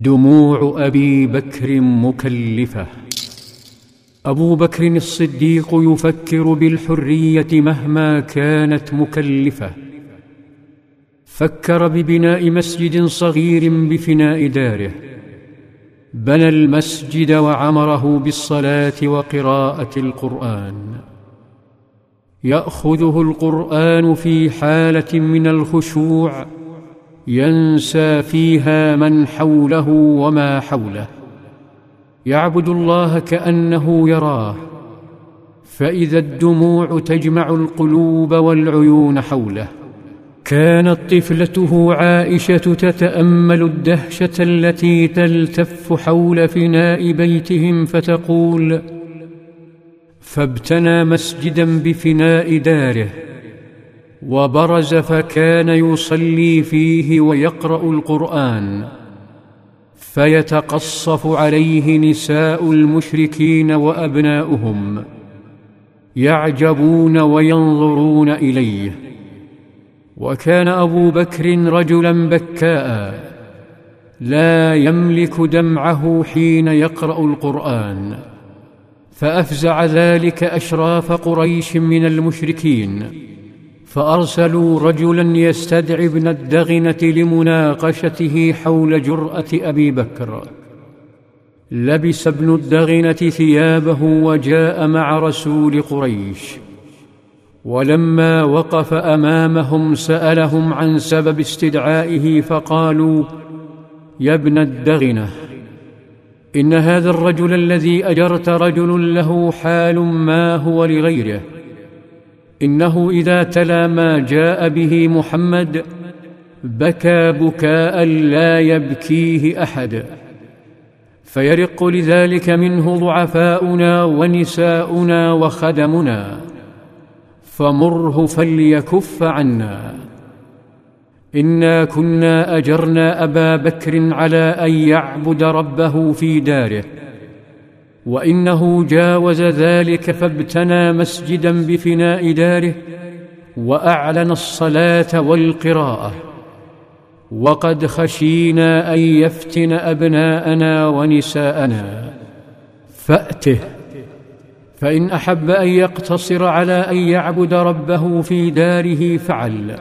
دموع أبي بكر مكلفة. أبو بكر الصديق يفكر بالحرية مهما كانت مكلفة. فكر ببناء مسجد صغير بفناء داره. بنى المسجد وعمره بالصلاة وقراءة القرآن. يأخذه القرآن في حالة من الخشوع. ينسى فيها من حوله وما حوله. يعبد الله كأنه يراه. فإذا الدموع تجمع القلوب والعيون حوله. كانت طفلته عائشة تتأمل الدهشة التي تلتف حول فناء بيتهم فتقول فابتنى مسجدا بفناء داره. وبرز فكان يصلي فيه ويقرأ القرآن فيتقصف عليه نساء المشركين وأبناؤهم يعجبون وينظرون إليه. وكان أبو بكر رجلا بكاء لا يملك دمعه حين يقرأ القرآن فأفزع ذلك أشراف قريش من المشركين. فأرسلوا رجلا يستدعي ابن الدغنة لمناقشته حول جرأة أبي بكر. لبس ابن الدغنة ثيابه وجاء مع رسول قريش. ولما وقف أمامهم سألهم عن سبب استدعائه فقالوا يا ابن الدغنة إن هذا الرجل الذي أجرت رجل له حال ما هو لغيره. إنه إذا تلا ما جاء به محمد بكى بكاء لا يبكيه أحد. فيرق لذلك منه ضعفاؤنا ونساؤنا وخدمنا. فمره فليكف عنا. إنا كنا أجرنا أبا بكر على أن يعبد ربه في داره. وإنه جاوز ذلك فابتنى مسجدا بفناء داره وأعلن الصلاة والقراءة. وقد خشينا أن يفتن أبناءنا ونساءنا. فأته. فإن أحب أن يقتصر على أن يعبد ربه في داره فعل.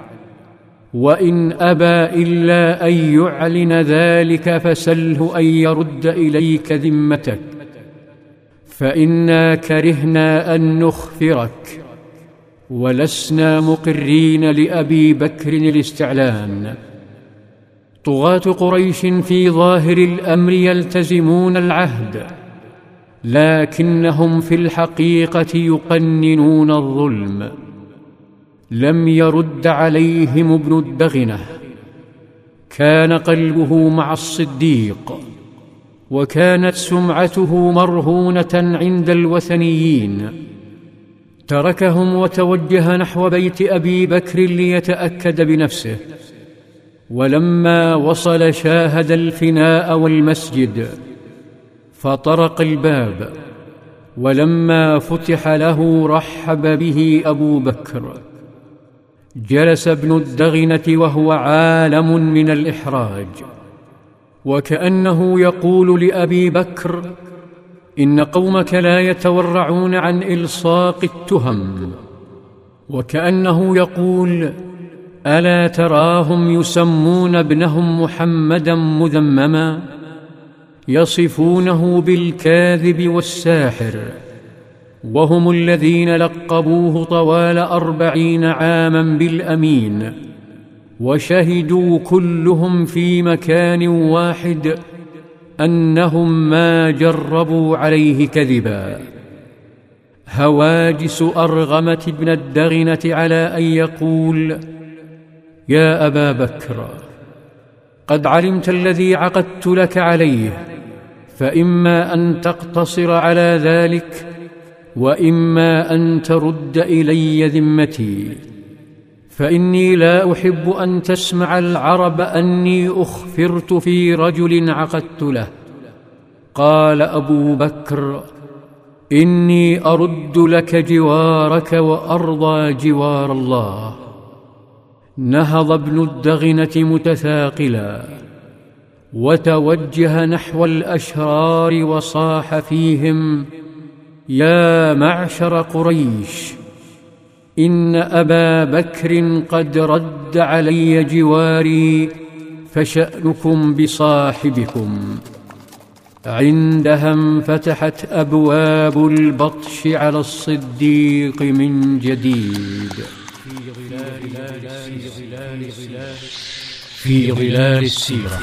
وإن أبى إلا أن يعلن ذلك فسله أن يرد إليك ذمتك. فإنا كرهنا أن نخفرك ولسنا مقرين لأبي بكر الاستعلان. طغاة قريش في ظاهر الأمر يلتزمون العهد لكنهم في الحقيقة يقننون الظلم. لم يرد عليهم ابن الدغنة كان قلبه مع الصديق. وكانت سمعته مرهونة عند الوثنيين. تركهم وتوجه نحو بيت أبي بكر ليتأكد بنفسه. ولما وصل شاهد الفناء والمسجد فطرق الباب. ولما فتح له رحب به أبو بكر. جلس ابن الدغنة وهو عالم من الإحراج. وكأنه يقول لأبي بكر إن قومك لا يتورعون عن إلصاق التهم. وكأنه يقول ألا تراهم يسمون ابنهم محمدا مذمما؟ يصفونه بالكاذب والساحر. وهم الذين لقبوه طوال أربعين عاما بالأمين. وشهدوا كلهم في مكان واحد أنهم ما جربوا عليه كذبا. هواجس ارغمت ابن الدغنة على أن يقول يا أبا بكر قد علمت الذي عقدت لك عليه فإما أن تقتصر على ذلك وإما أن ترد إلي ذمتي. فإني لا أحب أن تسمع العرب أني أخفرت في رجل عقدت له. قال أبو بكر إني أرد لك جوارك وأرضى جوار الله. نهض ابن الدغنة متثاقلا وتوجه نحو الأشرار وصاح فيهم يا معشر قريش إن أبا بكر قد رد علي جواري فشأنكم بصاحبكم. عندها انفتحت أبواب البطش على الصديق من جديد. في ظلال السيرة.